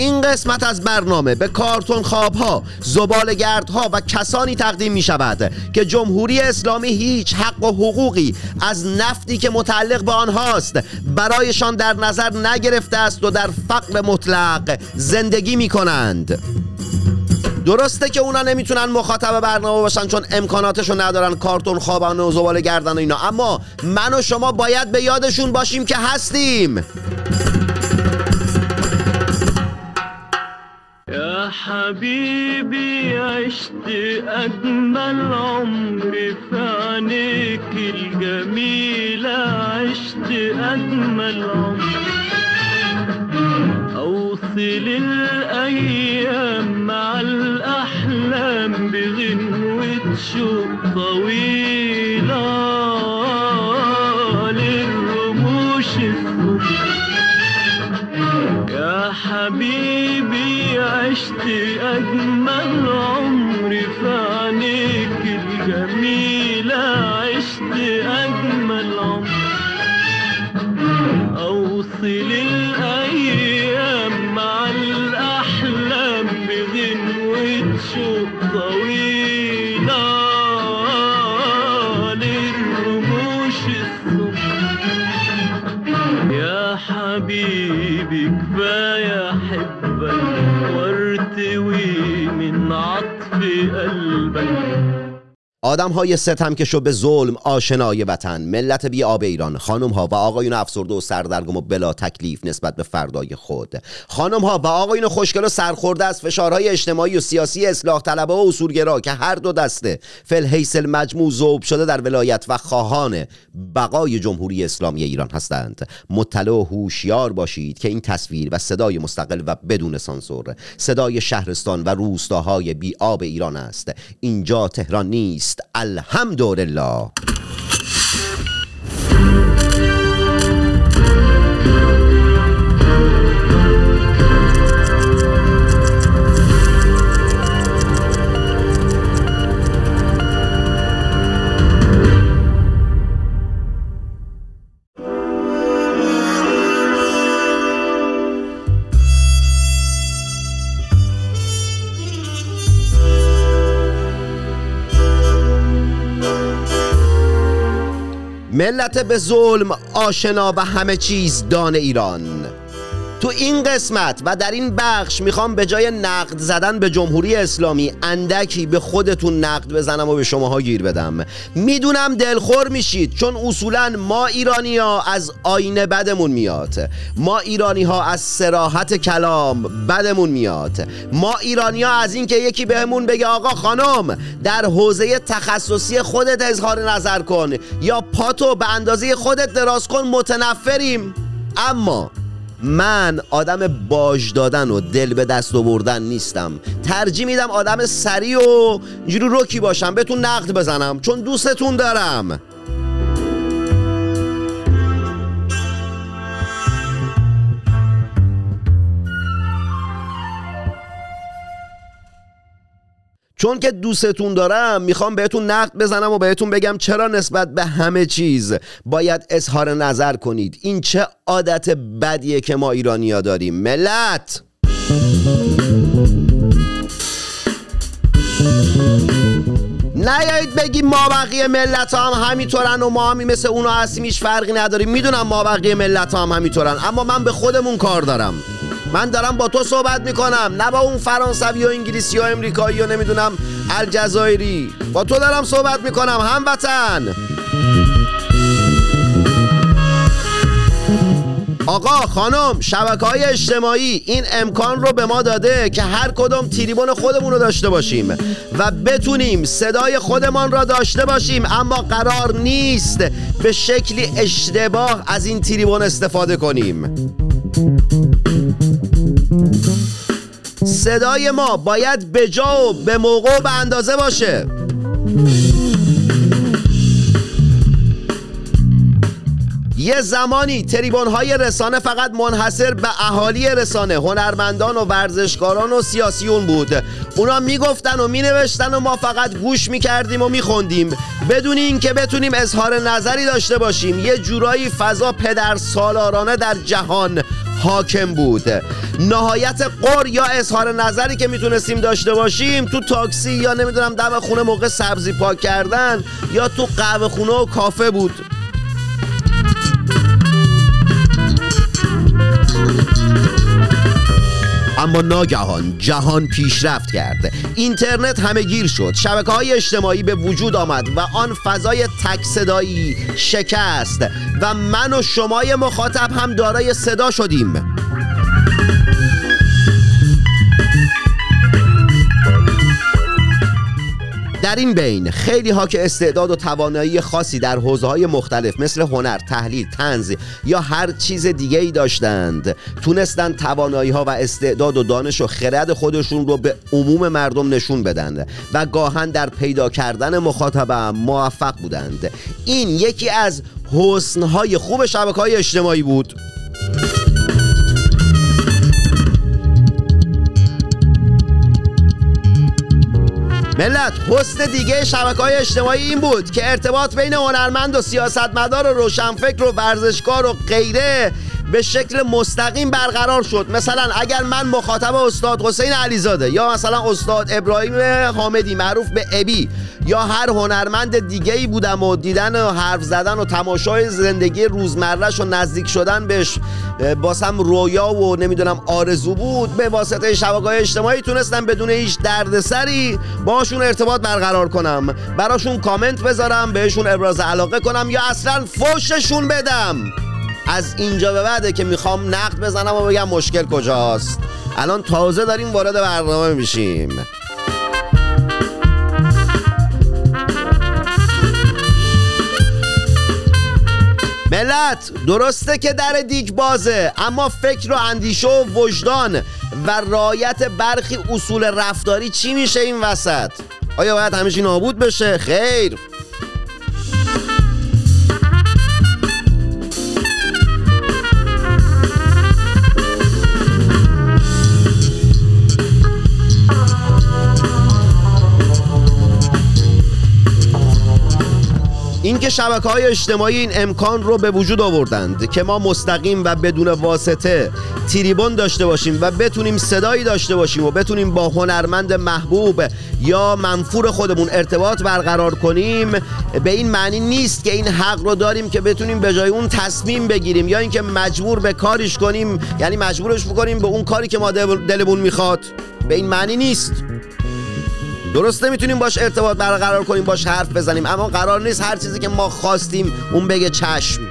این قسمت از برنامه به کارتون خواب ها زبال ها و کسانی تقدیم می شود که جمهوری اسلامی هیچ حق و حقوقی از نفتی که متعلق به آنهاست برایشان در نظر نگرفته است و در فقر مطلق زندگی می کنند درسته که اونا نمی‌تونن مخاطب برنامه باشن چون امکاناتشو ندارن کارتون خوابانه و زبال گردن و اینا. اما من و شما باید به یادشون باشیم که هستیم. حبيبي عشت أجمل عمر في الجميلة عشت أجمل عمر. أوصل الأيام مع الأحلام بغنوة شوق طويلة حبيبي عشت أجمل عمري في آدم های ستم که شو به ظلم آشنای وطن. ملت بی آب ایران. خانم ها و آقایون افسرده و سردرگم و بلا تکلیف نسبت به فردای خود. خانم ها و آقایون خوشگل و سرخورده از فشارهای اجتماعی و سیاسی اصلاح طلبه و اصولگرا که هر دو دسته فل حیث مجموع ذوب شده در ولایت و خواهان بقای جمهوری اسلامی ایران هستند. مطلع و هوشیار باشید که این تصویر و صدای مستقل و بدون سانسور صدای شهرستان و روستاهای بی آب ایران است. اینجا تهران نیست. است الحمدلله. ملت به ظلم آشنا و همه چیز دان ایران. تو این قسمت و در این بخش می‌خوام به جای نقد زدن به جمهوری اسلامی اندکی به خودتون نقد بزنم و به شماها گیر بدم. می‌دونم دلخور میشید چون اصولا ما ایرانی ها از آینه بدمون میاد. ما ایرانی ها از سراحت کلام بدمون میاد. ما ایرانی ها از اینکه یکی بهمون بگه آقا خانم در حوزه تخصصی خودت اظهار نظر کن یا پاتو به اندازه خودت دراز کن متنفریم. اما من آدم باج دادن و دل به دست آوردن نیستم. ترجیح میدم آدم سری و اینجوری روکی باشم بهتون نقد بزنم چون دوستتون دارم. چون که دوستتون دارم می‌خوام بهتون نقد بزنم و بهتون بگم چرا نسبت به همه چیز باید اظهار نظر کنید. این چه عادت بدیه که ما ایرانیا داریم. ملت! نیایید بگیم ما بقیه ملت هم همینطورن و ما همی مثل اونا هستیم هیچ فرقی نداریم. می‌دونم ما بقیه ملت هم همینطورن اما من به خودمون کار دارم. من دارم با تو صحبت می‌کنم. نه با اون فرانسوی و انگلیسی و امریکایی و نمی‌دونم الجزایری. با تو دارم صحبت می‌کنم هموطن. آقا خانم شبکه های اجتماعی این امکان رو به ما داده که هر کدوم تریبون خودمون رو داشته باشیم و بتونیم صدای خودمان را داشته باشیم اما قرار نیست به شکلی اشتباه از این تریبون استفاده کنیم. صدای ما باید به جا و به موقع و به اندازه باشه. یه زمانی تریبون های رسانه فقط منحصر به اهالی رسانه هنرمندان و ورزشکاران و سیاسیون بود. اونا می‌گفتن و مینوشتن و ما فقط گوش می‌کردیم و میخوندیم. بدون اینکه بتونیم اظهار نظری داشته باشیم یه جورایی فضا پدر سالارانه در جهان. حاکم بود. نهایت قر یا اظهار نظری که می‌تونستیم داشته باشیم تو تاکسی یا نمی‌دونم دم خونه موقع سبزی پاک کردن یا تو قهوه خونه و کافه بود. اما ناگهان جهان پیشرفت کرد. اینترنت همه گیر شد. شبکه های اجتماعی به وجود آمد و آن فضای تک صدایی شکست و من و شمای مخاطب هم دارای صدا شدیم. در این بین خیلی ها که استعداد و توانایی خاصی در حوزه های مختلف مثل هنر، تحلیل، تنز یا هر چیز دیگه ای داشتند تونستند توانایی ها و استعداد و دانش و خرد خودشون رو به عموم مردم نشون بدند و گاهن در پیدا کردن مخاطبه موفق بودند. این یکی از حسنهای خوب شبکه های اجتماعی بود. ملت حسن دیگه شبکه های اجتماعی این بود که ارتباط بین هنرمند و سیاستمدار و روشنفکر و ورزشکار و غیره. به شکل مستقیم برقرار شد. مثلا اگر من مخاطب استاد حسین علیزاده یا مثلا استاد ابراهیم حامدی معروف به ابی یا هر هنرمند دیگه ای بودم و دیدن و حرف زدن و تماشای زندگی روزمرهش و نزدیک شدن بهش باسم رویا و نمی‌دونم آرزو بود به واسطه شبکه اجتماعی تونستم بدون هیچ دردسری باشون ارتباط برقرار کنم. براشون کامنت بذارم بهشون ابراز علاقه کنم یا اصلا فوششون بدم. از اینجا به بعده که می‌خوام نقد بزنم و بگم مشکل کجاست. الان تازه داریم وارد برنامه میشیم. ملت درسته که در دیگ بازه اما فکر و اندیشه و وجدان و رایت برخی اصول رفتاری چی میشه این وسط؟ آیا باید همیشه نابود بشه؟ خیر. اینکه شبکه های اجتماعی این امکان رو به وجود آوردند که ما مستقیم و بدون واسطه تریبون داشته باشیم و بتونیم صدایی داشته باشیم و بتونیم با هنرمند محبوب یا منفور خودمون ارتباط برقرار کنیم به این معنی نیست که این حق رو داریم که بتونیم به جای اون تصمیم بگیریم یا اینکه مجبور به کاریش کنیم یعنی مجبورش بکنیم به اون کاری که ما دلمون می‌خواد. به این معنی نیست. درست نمی‌تونیم باش ارتباط برقرار کنیم باش حرف بزنیم اما قرار نیست هر چیزی که ما خواستیم اون بگه چشم.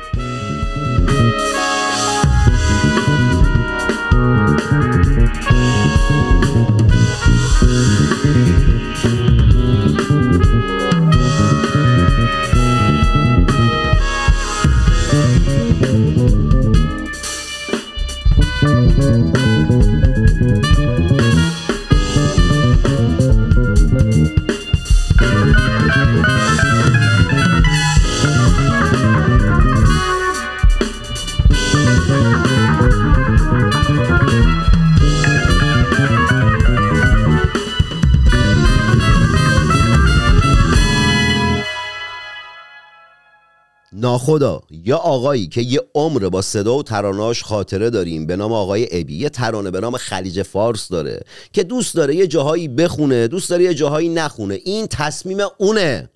ناخدا یا آقایی که یه عمر با صدا و تراناش خاطره داریم به نام آقای ابی. یه ترانه به نام خلیج فارس داره که دوست داره یه جاهایی بخونه دوست داره یه جاهایی نخونه. این تصمیم اونه.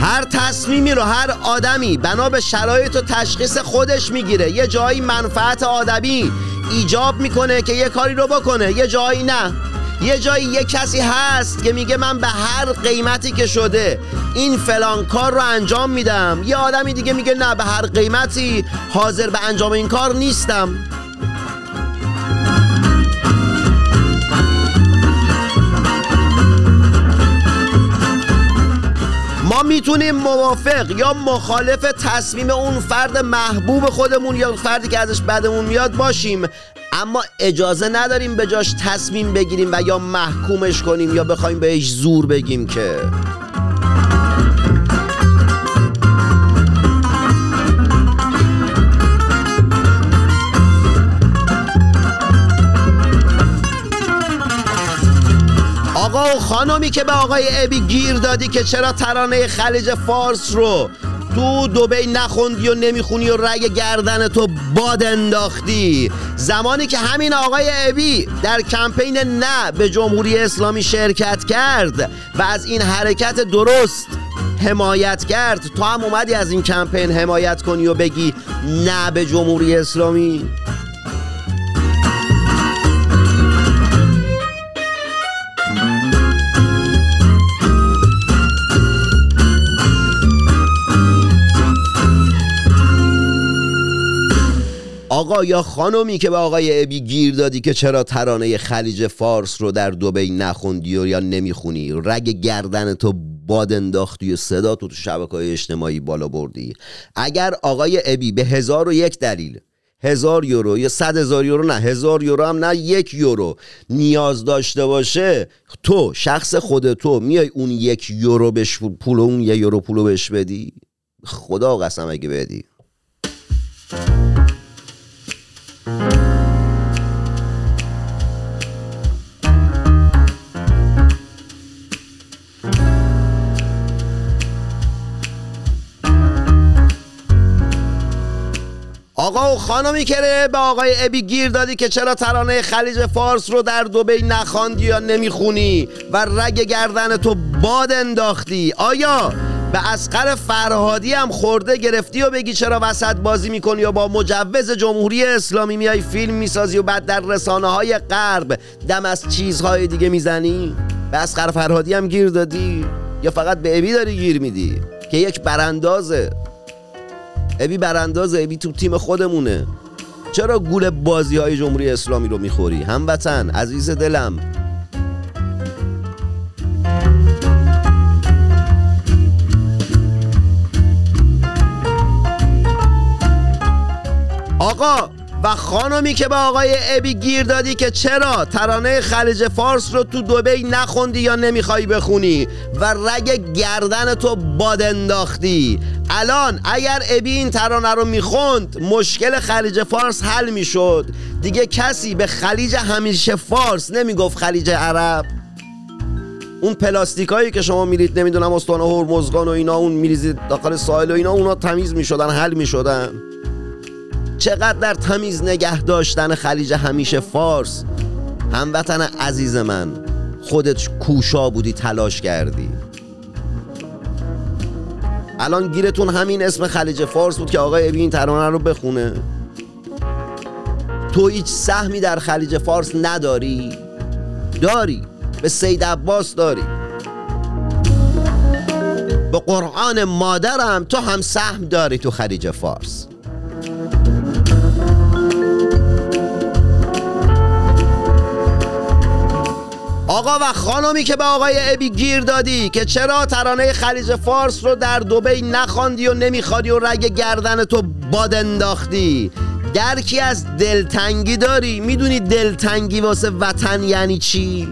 هر تصمیمی رو هر آدمی بنا به شرایط و تشخیص خودش می‌گیره. یه جایی منفعت آدمی ایجاب می‌کنه که یه کاری رو بکنه یه جایی نه. یه جایی یه کسی هست که میگه من به هر قیمتی که شده این فلان کار رو انجام میدم. یه آدمی دیگه میگه نه به هر قیمتی حاضر به انجام این کار نیستم. ما می‌تونیم موافق یا مخالف تصمیم اون فرد محبوب خودمون یا فردی که ازش بدمون میاد باشیم. اما اجازه نداریم به جاش تصمیم بگیریم و یا محکومش کنیم یا بخوایم بهش زور بگیم که. خانمی که به آقای ابی گیر دادی که چرا ترانه خلیج فارس رو تو دوبی نخوندی و نمی‌خونی و رگ گردن تو باد انداختی؟ زمانی که همین آقای ابی در کمپین نه به جمهوری اسلامی شرکت کرد و از این حرکت درست حمایت کرد تو هم اومدی از این کمپین حمایت کنی و بگی نه به جمهوری اسلامی؟ آقا یا خانمی که به آقای ابی گیر دادی که چرا ترانه خلیج فارس رو در دوبی نخوندی و یا نمی‌خونی؟ رگ گردن تو باد انداختی و صدا تو تو شبکه اجتماعی بالا بردی. اگر آقای ابی به هزار و یک دلیل هزار یورو یا صد هزار یورو نه هزار یورو هم نه یک یورو نیاز داشته باشه تو شخص خود تو میای اون یک یورو بش پول اون یه یورو پولو بهش بدی؟ خدا قسم اگه بدی. آقا و خانمی که به آقای ابی گیر دادی که چرا ترانه خلیج فارس رو در دوبی نخواندی یا نمی‌خونی و رگ گردن تو باد انداختی؟ آیا به اسقر فرهادی هم خورده گرفتی و بگی چرا وسط بازی می‌کنی و با مجوز جمهوری اسلامی میای فیلم می‌سازی و بعد در رسانه های غرب دم از چیزهای دیگه می‌زنی؟ به اسقر فرهادی هم گیر دادی یا فقط به ابی داری گیر میدی که یک براندازه؟ ابی براندازه ابی تو تیم خودمونه. چرا گول بازی های جمهوری اسلامی رو می‌خوری؟ هموطن عزیز دلم. آقا و خانمی که به آقای ابی گیر دادی که چرا ترانه خلیج فارس رو تو دوبی نخوندی یا نمی‌خوای بخونی و رگ گردن تو باد انداختی؟ الان اگر ابی این ترانه رو می‌خوند مشکل خلیج فارس حل می‌شد. دیگه کسی به خلیج همیشه فارس نمی‌گفت خلیج عرب. اون پلاستیکایی که شما میرید نمی‌دونم استان هرمزگان و اینا اون میریزید داخل ساحل و اینا اونا تمیز می‌شدن حل می‌شدن. چقدر در تمیز نگه داشتن خلیج همیشه فارس. هموطن عزیز من خودت کوشا بودی تلاش کردی. الان گیرتون همین اسم خلیج فارس بود که آقای ابی این ترانه رو بخونه. تو هیچ سهمی در خلیج فارس نداری؟ داری. به سید عباس داری. به قرآن مادرم تو هم سهم داری تو خلیج فارس. آقا و خانمی که به آقای ابی گیر دادی که چرا ترانه خلیج فارس رو در دوبی نخواندی و نمیخوادی و رگ گردن تو باد انداختی؟ درکی از دلتنگی داری؟ می‌دونی دلتنگی واسه وطن یعنی چی؟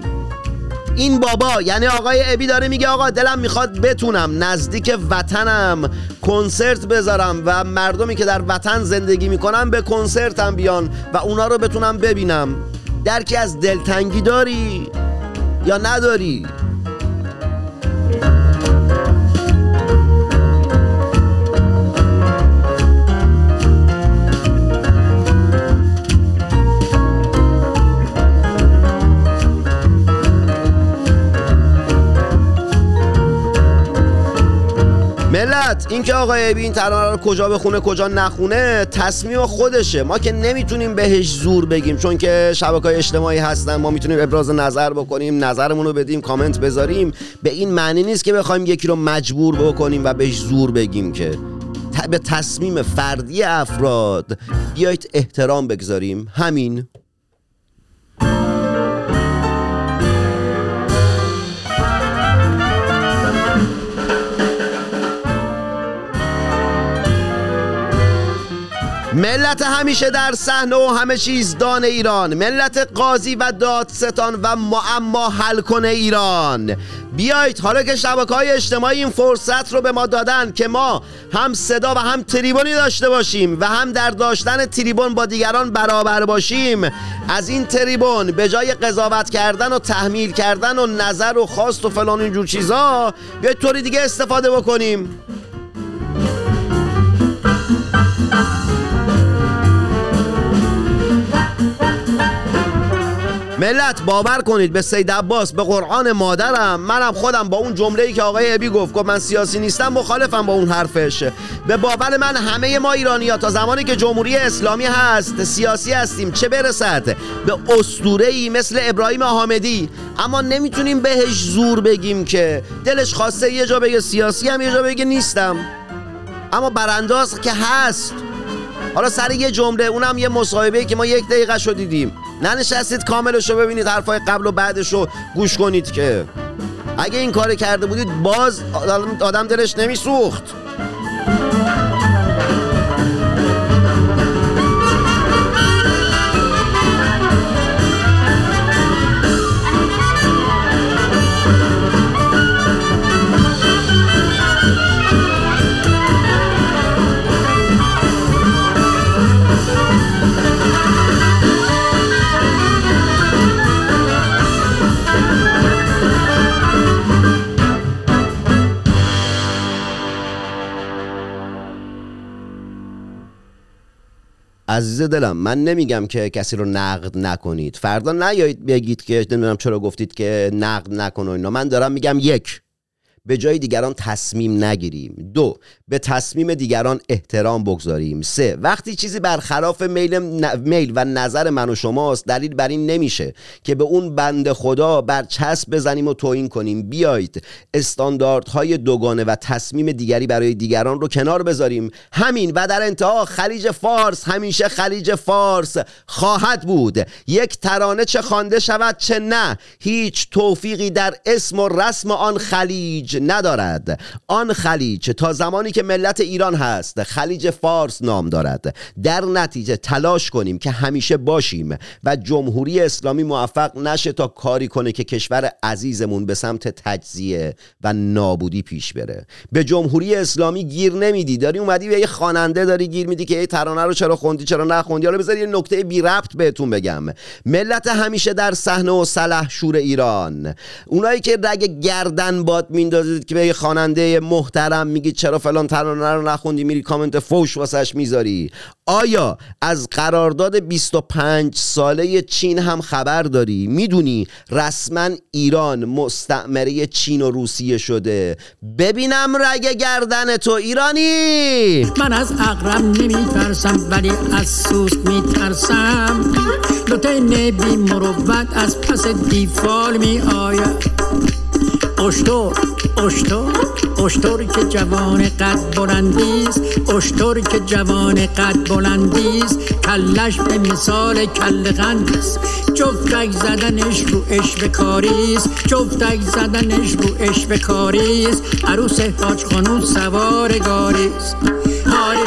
این بابا یعنی آقای ابی داره میگه آقا دلم می‌خواد بتونم نزدیک وطنم کنسرت بذارم و مردمی که در وطن زندگی می‌کنم به کنسرتم بیان و اونا رو بتونم ببینم. درکی از دلتنگی داری؟ یا نداری؟ اینکه آقای ابی این ترانه رو کجا بخونه کجا نخونه تصمیم خودشه. ما که نمی‌تونیم بهش زور بگیم چون که شبکه های اجتماعی هستن. ما می‌تونیم ابراز نظر بکنیم نظرمون رو بدیم کامنت بذاریم. به این معنی نیست که بخوایم یکی رو مجبور بکنیم و بهش زور بگیم که. به تصمیم فردی افراد بیایید احترام بگذاریم. همین. ملت همیشه در صحنه و همه چیز دان ایران. ملت قاضی و دادستان و معما حل کنه ایران. بیایید حالا که شبکه های اجتماعی این فرصت رو به ما دادن که ما هم صدا و هم تریبونی داشته باشیم و هم در داشتن تریبون با دیگران برابر باشیم از این تریبون به جای قضاوت کردن و تحمیل کردن و نظر و خواست و فلان اینجور چیزا بیایید طوری دیگه استفاده بکنیم. ملت باور کنید به سید عباس به قرآن مادرم. منم خودم با اون جمله ای که آقای ابی گفت گفت من سیاسی نیستم مخالفم با اون حرفش به باور من همه ما ایرانی ها تا زمانی که جمهوری اسلامی هست سیاسی هستیم چه برسد؟ به اسطوره ای مثل ابراهیم حامدی. اما نمی‌تونیم بهش زور بگیم که دلش خواسته یه جا بگه سیاسی هم یه جا بگه نیستم. اما برانداز که هست. حالا سر یه جمله اونم یه مصاحبه که ما یک دقیقه شو دیدیم. ننشستید کاملش رو ببینید حرفای قبل و بعدش رو گوش کنید که. اگه این کار کرده بودید باز آدم دلش نمیسوخت. عزیز دلم من نمیگم که کسی رو نقد نکنید. فردا نیایید بگید که نمی‌دونم چرا گفتید که نقد نکن و اینا. من دارم میگم یک. به جای دیگران تصمیم نگیریم. دو به تصمیم دیگران احترام بگذاریم. سه وقتی چیزی برخلاف میل, میل و نظر من و شماست دلیل بر این نمیشه که به اون بند خدا بر چسب بزنیم و توهین کنیم. بیایید استانداردهای دوگانه و تصمیم دیگری برای دیگران رو کنار بذاریم. همین و در انتها خلیج فارس همیشه خلیج فارس خواهد بود. یک ترانه چه خوانده شود چه نه. هیچ توفیقی در اسم و رسم آن خلیج ندارد. آن خلیج تا زمانی که ملت ایران هست خلیج فارس نام دارد. در نتیجه تلاش کنیم که همیشه باشیم و جمهوری اسلامی موفق نشه تا کاری کنه که کشور عزیزمون به سمت تجزیه و نابودی پیش بره. به جمهوری اسلامی گیر نمیدی. داری اومدی به یه خواننده داری گیر میدی که یه ترانه رو چرا خوندی چرا نخوندی؟ حالا بذار یه نکته بی ربط بهتون بگم. ملت همیشه در صحنه و سلح شور ایران. اونایی که رگ گردن باد میندازید که به یه خواننده محترم میگی چرا فلان ترانه رو نخوندی میری کامنت فوش واسش می‌ذاری. آیا از قرارداد 25 ساله چین هم خبر داری؟ می‌دونی رسما ایران مستعمره چین و روسیه شده. ببینم رگ گردن تو ایرانی. من از اقرب نمیترسم ولی از سوست میترسم. لطه نبی مروت از پس دیفال می آید اشتر اشتر اشتر که جوان قد بلندیست اشتر که جوان قد بلندیست کلش به مثال کل قندیست جفتک زدنش رو اش کاریست جفتک زدنش رو اش کاریست عروس حاج خانون سوار گاریست هاری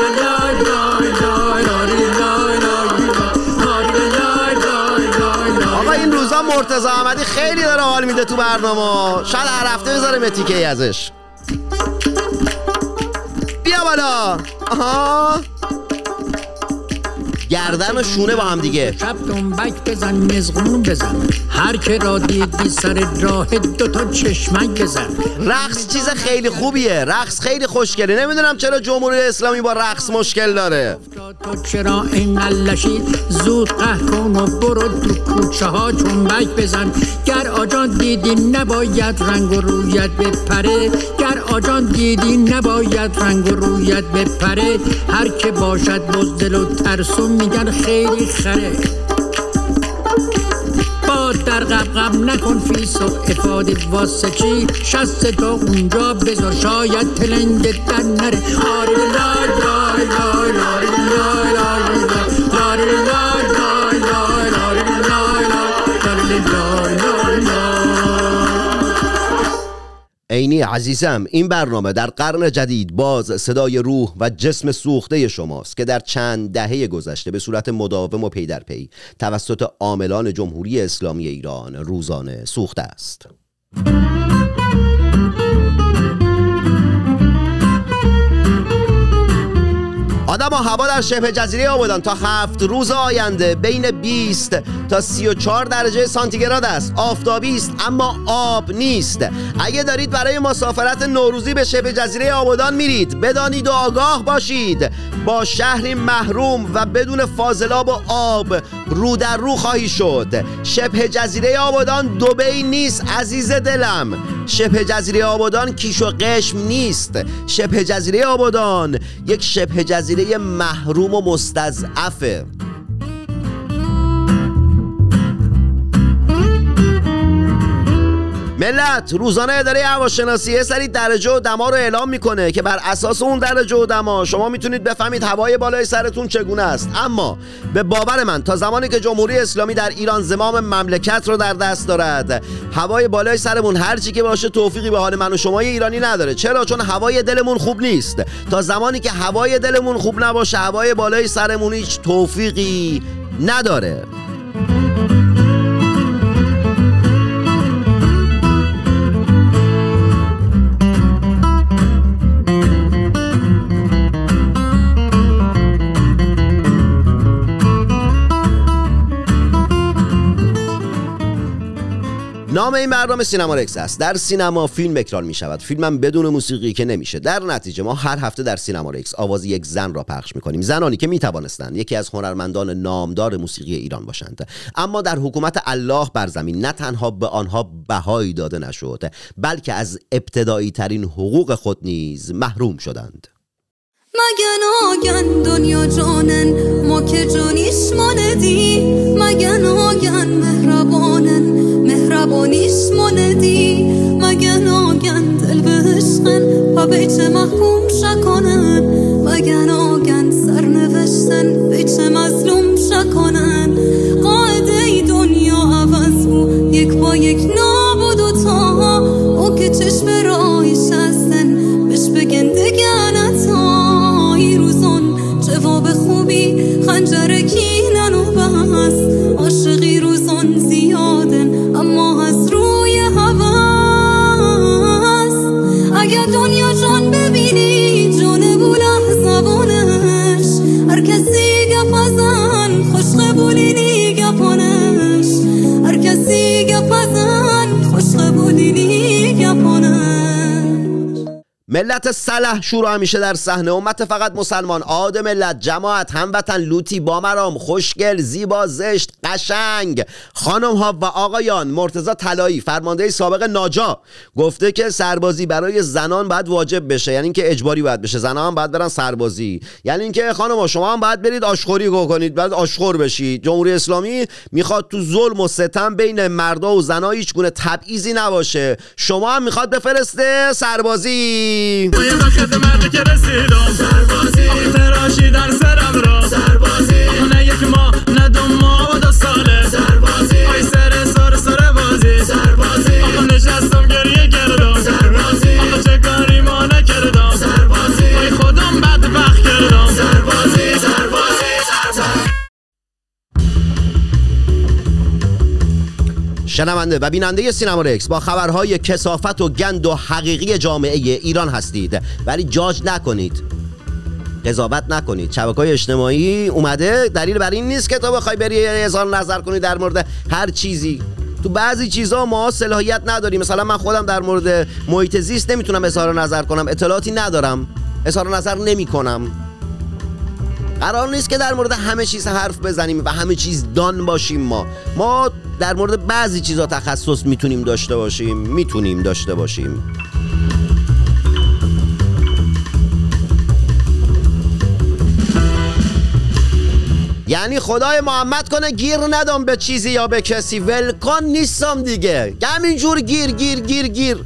مرتضی احمدی خیلی داره حال میده تو برنامه. شاید هر هفته بذاره متیکه ازش. بیا بالا. آها. گردن و شونه با هم دیگه. شب دنبک بزن مزغون بزن. هر که را دیدی سر راه دوتا چشمک بزن. رقص چیز خیلی خوبیه. رقص خیلی خوشگله. نمی‌دونم چرا جمهوری اسلامی با رقص مشکل داره. تو چرا این زود قه کن و برو تو کوچه ها چنبک بزن. گر آجان دیدی نباید رنگ و رویت بپره. گر آجان دیدی نباید رنگ و رویت بپره. هر که باشد بزدل و ترسو میگن خیلی خره. باد در غبغب نکن فیس و افاده واسه چی؟ شست تو اونجا بذار شاید تلنگ در نره. آره لای لای لای لای لای. عینی عزیزم این برنامه در قرن جدید باز صدای روح و جسم سوخته شماست که در چند دهه گذشته به صورت مداوم و پی در پی توسط عاملان جمهوری اسلامی ایران روزانه سوخته است. آدم هوا در شبه جزیره آبادان تا هفت روز آینده بین 20 تا 34 درجه سانتیگراد است. آفتابی است اما آب نیست. اگه دارید برای مسافرت نوروزی به شبه جزیره آبادان میرید بدانید و آگاه باشید. با شهری محروم و بدون فاضلاب و آب رو در رو خواهی شد. شبه جزیره آبادان دوبی نیست عزیز دلم. شبه جزیره آبادان کیش و قشم نیست. شبه جزیره آبادان یک شبه جزیره محروم و مستضعفه. ملت روزانه اداره هواشناسی سری درجه و دما رو اعلام می‌کنه که بر اساس اون درجه و دما شما می‌تونید بفهمید هوای بالای سرتون چگونه است. اما به باور من تا زمانی که جمهوری اسلامی در ایران زمام مملکت رو در دست دارد هوای بالای سرمون هر چی که باشه توفیقی به حال من و شما ایرانی نداره. چرا؟ چون هوای دلمون خوب نیست. تا زمانی که هوای دلمون خوب نباشه هوای بالای سرمون هیچ توفیقی نداره. نام این برنامه سینما رکس است. در سینما فیلم اکران می شود فیلمم بدون موسیقی که نمیشه. در نتیجه ما هر هفته در سینما رکس آواز یک زن را پخش می کنیم زنانی که می توانستند یکی از هنرمندان نامدار موسیقی ایران باشند. اما در حکومت الله بر زمین نه تنها به آنها بهایی داده نشد بلکه از ابتدایی ترین حقوق خود نیز محروم شدند. مگن آگن دنیا جانن؟ ما که جانیش ماندی. مگن آگن مهربانن؟ مهربانیش ماندی مگن آگن دل به عشقن؟ و بیت محکوم شکنن مگن آگن سرنوشتن بیت مظلوم شکنن. قاعده دنیا عوض بو یک با یک نابود و تا او که چشم رایش هستن بش بگن دگنتا روزان جواب خوبی ملت سلح شور همیشه در صحنه. امت فقط مسلمان عاد ملت جماعت هموطن لوتی بامرام خوشگل زیبا زشت قشنگ. خانم ها و آقایان مرتزا طلایی فرمانده سابق ناجا گفته که سربازی برای زنان باید واجب بشه. یعنی اینکه اجباری باید بشه. زنان هم باید برن سربازی. یعنی اینکه خانم ها شما هم باید برید آشخوری گو کنید باید آشخور بشید. جمهوری اسلامی می‌خواد تو ظلم و ستم بین مردا و زنا هیچ گونه تبعیضی نباشه. شما هم می‌خواد بفرسته سربازی. با یه وقت مرد که رسیدم سربازی. آخه تراشی در سرم را سربازی نه یک ماه نه دو ماه و دو ساله. سربازی. آی سر شنونده و بیننده سینما رکس با خبرهای کسافت و گند و حقیقی جامعه ایران هستید. ولی جاج نکنید. قضاوت نکنید. شبکه های اجتماعی اومده. دلیل بر این نیست که تو بخوای بری اظهار نظر کنی در مورد هر چیزی. تو بعضی چیزها ما صلاحیت نداریم. مثلا من خودم در مورد محیط زیست نمی‌تونم اظهار نظر کنم. اطلاعاتی ندارم. اظهار نظر نمی کنم قرار نیست که در مورد همه چیز حرف بزنیم و همه چیز دان باشیم ما. ما در مورد بعضی چیزا تخصص می‌تونیم داشته باشیم؟ می‌تونیم داشته باشیم. یعنی خدای محمد کنه گیر ندام به چیزی یا به کسی. ولکان نیستم دیگه. همینجور گیر گیر گیر گیر.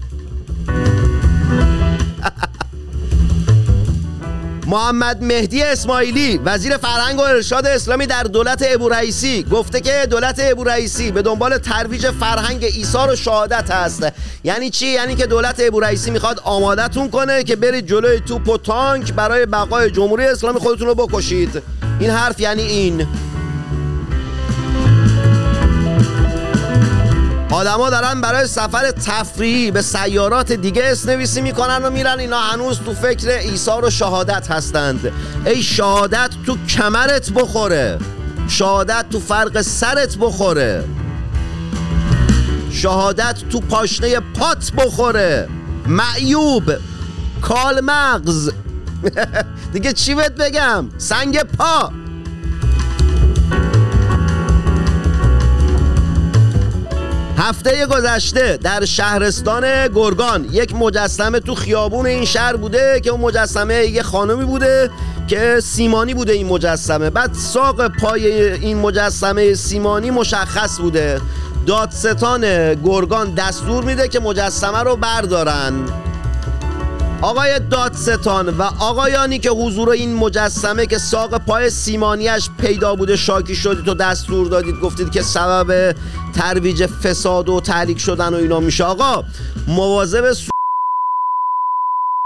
محمد مهدی اسماعیلی وزیر فرهنگ و ارشاد اسلامی در دولت ابو رئیسی گفته که دولت ابو رئیسی به دنبال ترویج فرهنگ ایثار و شهادت هست. یعنی چی؟ یعنی که دولت ابو رئیسی می‌خواد آمادتون کنه که برید جلوی توپ و تانک برای بقای جمهوری اسلامی خودتون رو بکشید. این حرف یعنی این. آدما دارن برای سفر تفریحی به سیارات دیگه اسنویسی می‌کنن و میرن. اینا هنوز تو فکر ایثار و شهادت هستند. ای شهادت تو کمرت بخوره. شهادت تو فرق سرت بخوره. شهادت تو پاشنه پات بخوره. معیوب کال مغز دیگه چی بهت بگم؟ سنگ پا. هفته گذشته در شهرستان گرگان یک مجسمه تو خیابون این شهر بوده که اون مجسمه یه خانمی بوده که سیمانی بوده این مجسمه. بعد ساق پای این مجسمه سیمانی مشخص بوده. دادستان گرگان دستور میده که مجسمه رو بردارن. آقای دادستان و آقایانی که حضور این مجسمه که ساق پای سیمانیش پیدا بوده شاکی شدید و دستور دادید گفتید که سبب ترویج فساد و تحریک شدن و اینا میشه. آقا مواظب س...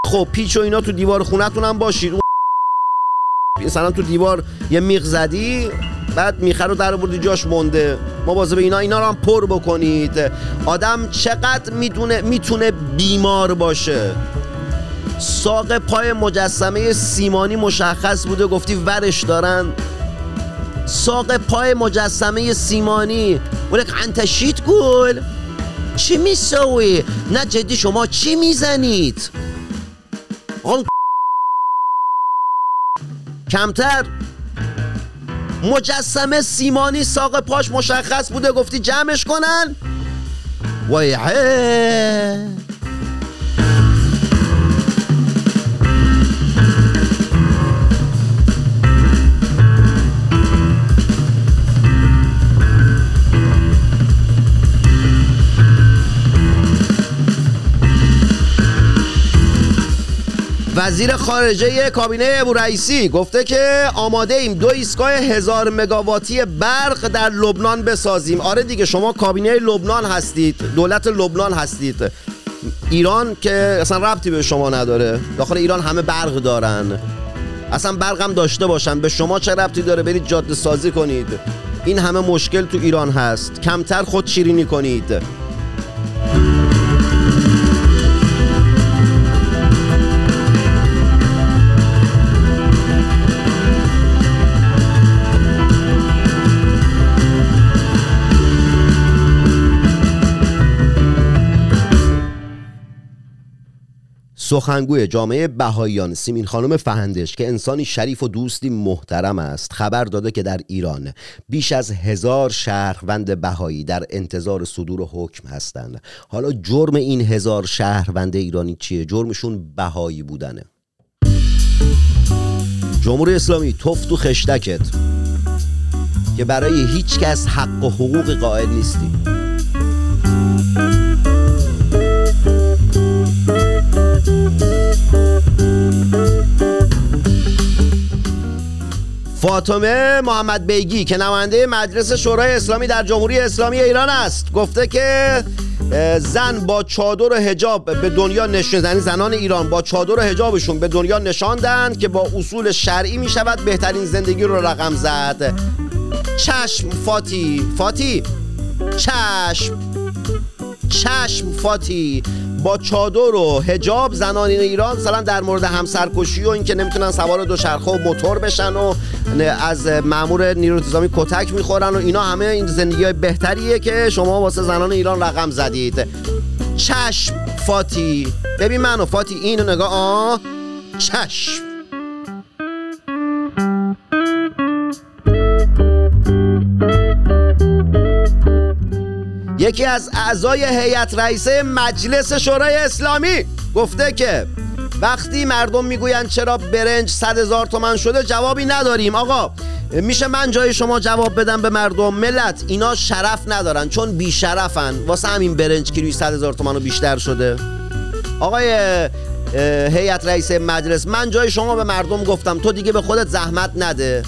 خب پیچ و اینا تو دیوار خونتون هم باشید مثلا تو دیوار یه میخ زدی بعد میخه رو در بردی جاش مونده. مواظب اینا اینا رو هم پر بکنید. آدم چقدر می‌دونه می‌تونه بیمار باشه؟ ساق پای مجسمه سیمانی مشخص بوده گفتی ورش دارن. ساق پای مجسمه سیمانی. ولک انت شیت گل. چی میسوی نه جدی شما چی می‌زنید؟ آقا کمتر. مجسمه سیمانی ساق پاش مشخص بوده گفتی جمعش کنن. ویعه وزیر خارجه کابینه ابو رئیسی گفته که آماده ایم دو ایستگاه هزار مگاواتی برق در لبنان بسازیم. آره دیگه شما کابینه لبنان هستید دولت لبنان هستید. ایران که اصلا ربطی به شما نداره. داخل ایران همه برق دارن. اصلا برق هم داشته باشن. به شما چه ربطی داره؟ برید جاده سازی کنید. این همه مشکل تو ایران هست. کمتر خود شیرینی کنید. سخنگوی جامعه بهاییان سیمین خانم فهندش که انسانی شریف و دوستی محترم است خبر داده که در ایران بیش از هزار شهروند بهایی در انتظار صدور حکم هستند. حالا جرم این هزار شهروند ایرانی چیه؟ جرمشون بهایی بودنه. جمهوری اسلامی تفت و خشتکت که برای هیچ کس حق و حقوق قائل نیستی. فاطمه محمد بیگی که نماینده مجلس شورای اسلامی در جمهوری اسلامی ایران است. گفته که زن با چادر و هجاب به دنیا نشون یعنی زنان ایران با چادر و هجابشون به دنیا نشاندند که با اصول شرعی می شود بهترین زندگی رو رقم زد. چشم فاتی فاتی چشم. چشم فاتی با چادر و هجاب زنان ایران مثلا در مورد همسرکشی و اینکه نمی‌تونن سوار دوچرخه و موتور بشن و از مامور نیروی انتظامی کتک می‌خورن و اینا همه این زندگی بهتریه که شما واسه زنان ایران رقم زدید. چشم فاتی. ببین منو فاتی اینو نگاه آه چشم. یکی از اعضای هیئت رئیسه مجلس شورای اسلامی گفته که وقتی مردم می‌گویند چرا برنج صد هزار تومن شده جوابی نداریم. آقا میشه من جای شما جواب بدم به مردم؟ ملت اینا شرف ندارن چون بیشرفن. واسه همین برنج کیلوی 100 هزار تومن بیشتر شده. آقای هیئت رئیس مجلس من جای شما به مردم گفتم تو دیگه به خودت زحمت نده.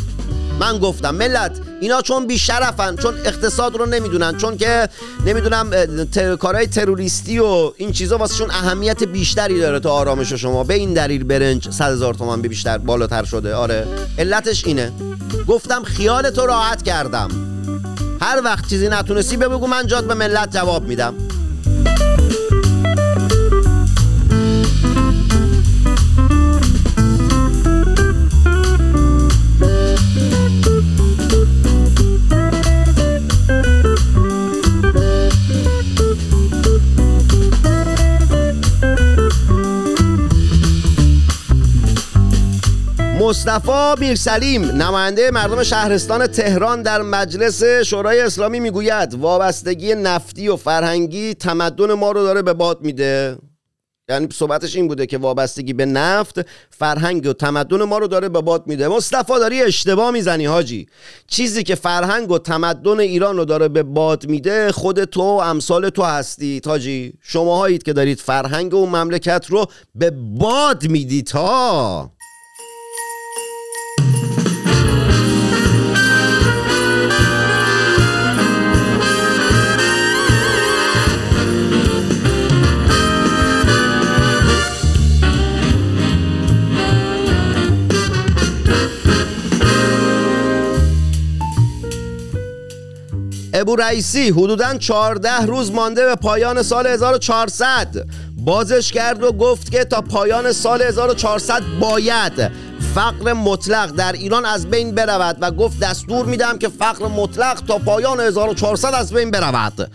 من گفتم ملت اینا چون بیشرفن چون اقتصاد رو نمی‌دونن چون که نمی‌دونم تر... کارهای تروریستی و این چیزا واسهشون اهمیت بیشتری داره تا آرامش شما. به این دلیل برنج 100 هزار تومن به بیشتر بالاتر شده. آره. علتش اینه. گفتم خیال تو راحت کردم. هر وقت چیزی نتونستی بگو من جات به ملت جواب میدم. مصطفی میرسلیم نماینده مردم شهرستان تهران در مجلس شورای اسلامی می‌گوید وابستگی نفتی و فرهنگی تمدن ما رو داره به باد میده. یعنی صحبتش این بوده که وابستگی به نفت فرهنگ و تمدن ما رو داره به باد میده. مصطفی داری اشتباه می‌زنی حاجی. چیزی که فرهنگ و تمدن ایران رو داره به باد میده خود تو امثال تو هستی تاجی شماهایید که دارید فرهنگ و مملکت رو به باد می‌دید تا ابو رئیسی حدودا 14 روز مانده به پایان سال 1400 بازش کرد و گفت که تا پایان سال 1400 باید. فقر مطلق در ایران از بین برود و گفت دستور میدم که فقر مطلق تا پایان 1400 از بین برود.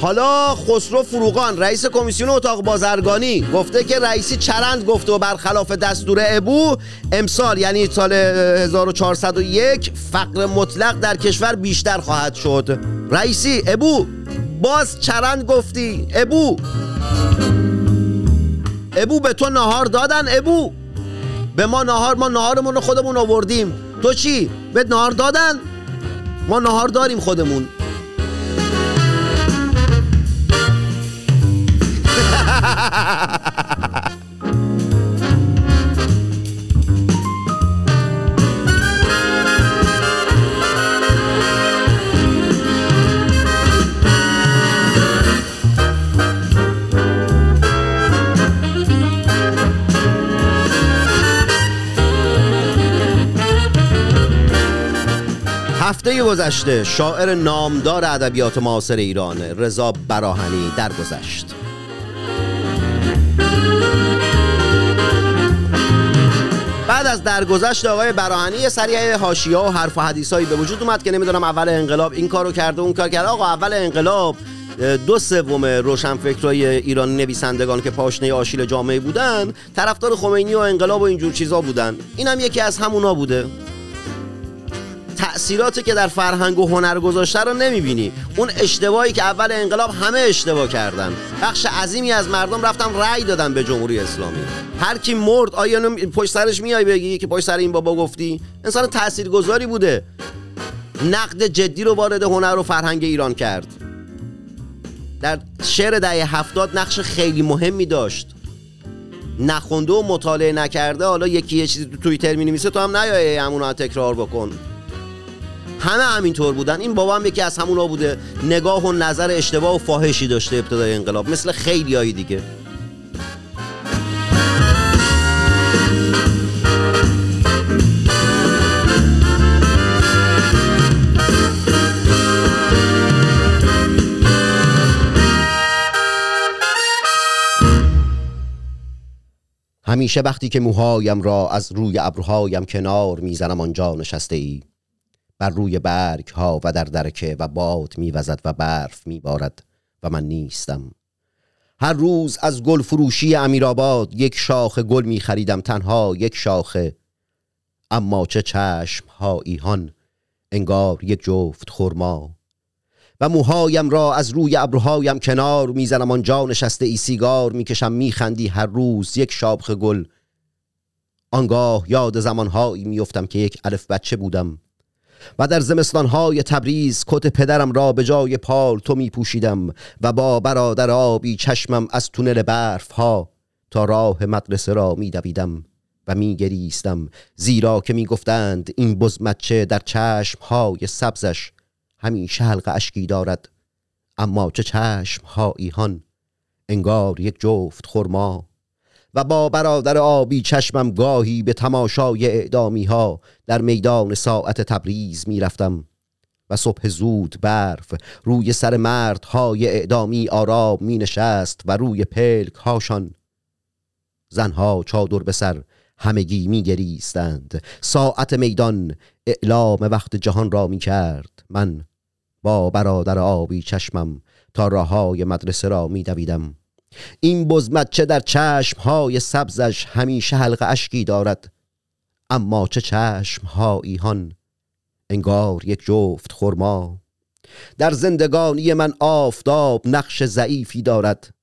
حالا خسرو فروغان رئیس کمیسیون اتاق بازرگانی گفته که رئیسی چرند گفته و برخلاف دستور ابو امسال یعنی سال 1401 فقر مطلق در کشور بیشتر خواهد شد. رئیسی ابو باز چرند گفتی ابو. ابو به تو نهار دادن ابو. به ما نهار ما نهارمون رو خودمون آوردیم تو چی؟ به نهار دادن؟ ما نهار داریم خودمون هفته گذشته شاعر نامدار ادبیات معاصر ایران رضا براهنی درگذشت. بعد از درگذشت آقای براهنی یه سری حاشیه و حرف و حدیثایی به وجود اومد که نمی‌دونم اول انقلاب این کارو کرده اون کار کرده آقا اول انقلاب دو سوم روشنفکرای ایرانی نویسندگان که پاشنه آشیل جامعه بودن طرفدار خمینی و انقلاب و اینجور چیزا بودن. اینم یکی از همونا بوده. تأثیراتی که در فرهنگ و هنر گذاشته رو نمی‌بینی. اون اشتباهی که اول انقلاب همه اشتباه کردن. بخش عظیمی از مردم رفتن رأی دادن به جمهوری اسلامی. هر کی مرد آیا پشت سرش میای بگی که پشت سر این بابا گفتی؟ انسان تاثیرگذاری بوده. نقد جدی رو وارد هنر و فرهنگ ایران کرد. در شعر دهه هفتاد نقش خیلی مهمی داشت. نخونده و مطالعه نکرده حالا یکی یه چیزی تو توییتر می تو هم نیای همون تکرار بکن. همه همینطور بودن. این بابا هم یکی از همونا بوده. نگاه و نظر اشتباه و فاحشی داشته ابتدای انقلاب. مثل خیلی های دیگه. همیشه وقتی که موهایم را از روی ابروهایم کنار می‌زنم آنجا نشسته ای. بر روی برگ ها و در درکه و باد میوزد و برف میبارد و من نیستم. هر روز از گل فروشی امیرآباد یک شاخ گل می خریدم تنها یک شاخه اما چه چشم ها ایهان انگار یک جفت خرما. و موهایم را از روی ابروهایم کنار می‌زنم آنجا نشسته ای سیگار می‌کشم میخندی هر روز یک شاخ گل. آنگاه یاد زمانهایی میفتم که یک الف بچه بودم. و در زمستانهای تبریز کت پدرم را به جای پال تو می پوشیدم و با برادر آبی چشمم از تونل برف ها تا راه مدرسه را می دویدم و می گریستم زیرا که می گفتند این بزمچه در چشم های سبزش همیشه حلق اشکی دارد اما چه چشم ها ایهان انگار یک جفت خرما و با برادر آبی چشمم گاهی به تماشای اعدامی ها در میدان ساعت تبریز می رفتم و صبح زود برف روی سر مردهای اعدامی آرام می نشست و روی پلک هاشان زنها چادر به سر همگی می گریستند ساعت میدان اعلام وقت جهان را می کرد من با برادر آبی چشمم تا راه های مدرسه را می دویدم این بزمچه در چشم های سبزش همیشه حلقه اشکی دارد. اما چه چشم ها ایهان انگار یک جفت خرما. در زندگانی من آفتاب نقش ضعیفی دارد.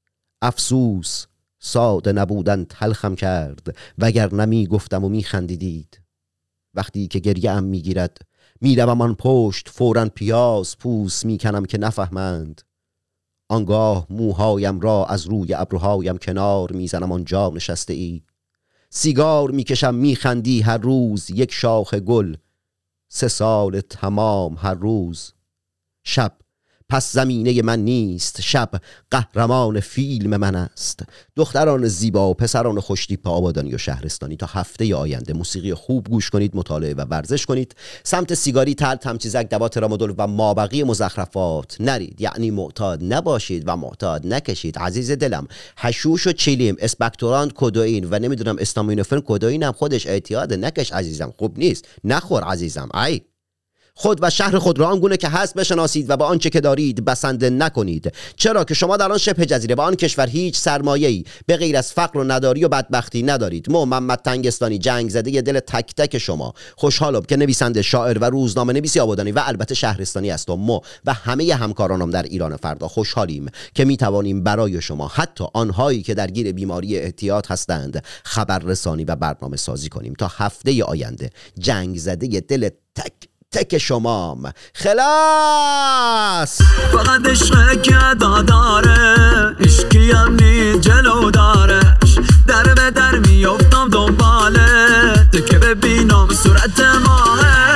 افسوس ساده نبودن تلخم کرد وگر نمی گفتم و می خندیدید وقتی که گریه ام می گیرد می آن پشت فورا پیاز پوس می کنم که نفهمند. آنگاه موهایم را از روی ابروهایم کنار می‌زنم آنجا نشسته ای سیگار می‌کشم میخندی هر روز یک شاخ گل. سه سال تمام هر روز. شب پس زمینه من نیست شب قهرمان فیلم من است. دختران زیبا و پسران خوشتیپ آبادانی و شهرستانی تا هفته آینده موسیقی خوب گوش کنید مطالعه و ورزش کنید. سمت سیگاری تل تمچیزک دوات رامدول و مابقی مزخرفات نرید. یعنی معتاد نباشید و معتاد نکشید. عزیز دلم هشوش و چیلیم اسپکتوران کدوین و نمی‌دونم استامینوفن کدوین هم خودش اعتیاد نکش عزیزم. خوب نیست. نخور عزیزم ای. خود و شهر خود را آنگونه که هست بشناسید و با آنچه که دارید بسنده نکنید. چرا که شما در آن شبه جزیره و آن کشور هیچ سرمایه‌ای به غیر از فقر و نداری و بدبختی ندارید. مو محمد تنگستانی جنگ زده دل تک تک شما. خوشحالم که نویسنده شاعر و روزنامه نویسی آبادانی و البته شهرستانی است و مو و همه همکارانم در ایران فردا خوشحالیم که می توانیم برای شما حتی آنهایی که درگیر بیماری احتیاط هستند خبررسانی و برنامه سازی کنیم. تا هفته آینده جنگ زده دل تک تک شمام. خلاص! فقط عشق که داره عشقی هم جلو دارش. در به در میفتم دنباله تو که ببینم صورت ماهه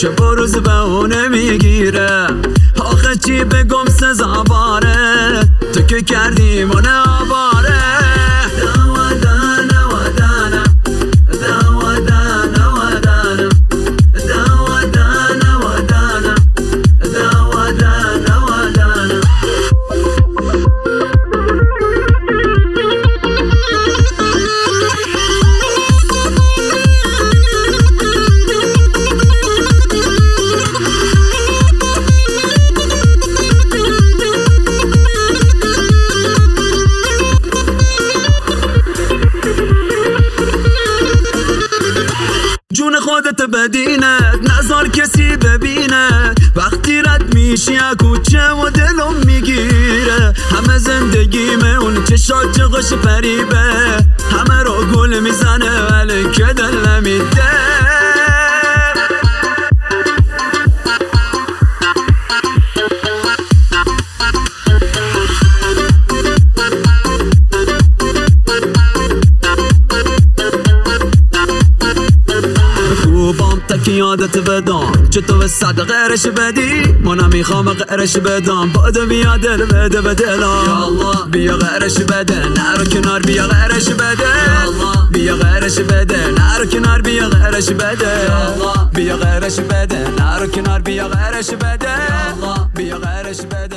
شب روز به اونه می‌گیره. آخه چی بگم سزا باره تو که کردی من زندگیمه اون چشات چه خوش فریبه. همه رو گل می‌زنه ولی که دل نمیده. غیرش بدی؟ منم می‌خوام غیرش بدم. بادو بیا دل بده به دلم. بیا غیرش بده. نرو کنار بیا غیرش بده. بیا غیرش بده. نرو کنار بیا غیرش بده. بیا غیرش بده. نرو کنار بیا غیرش بده. بیا غیرش بده.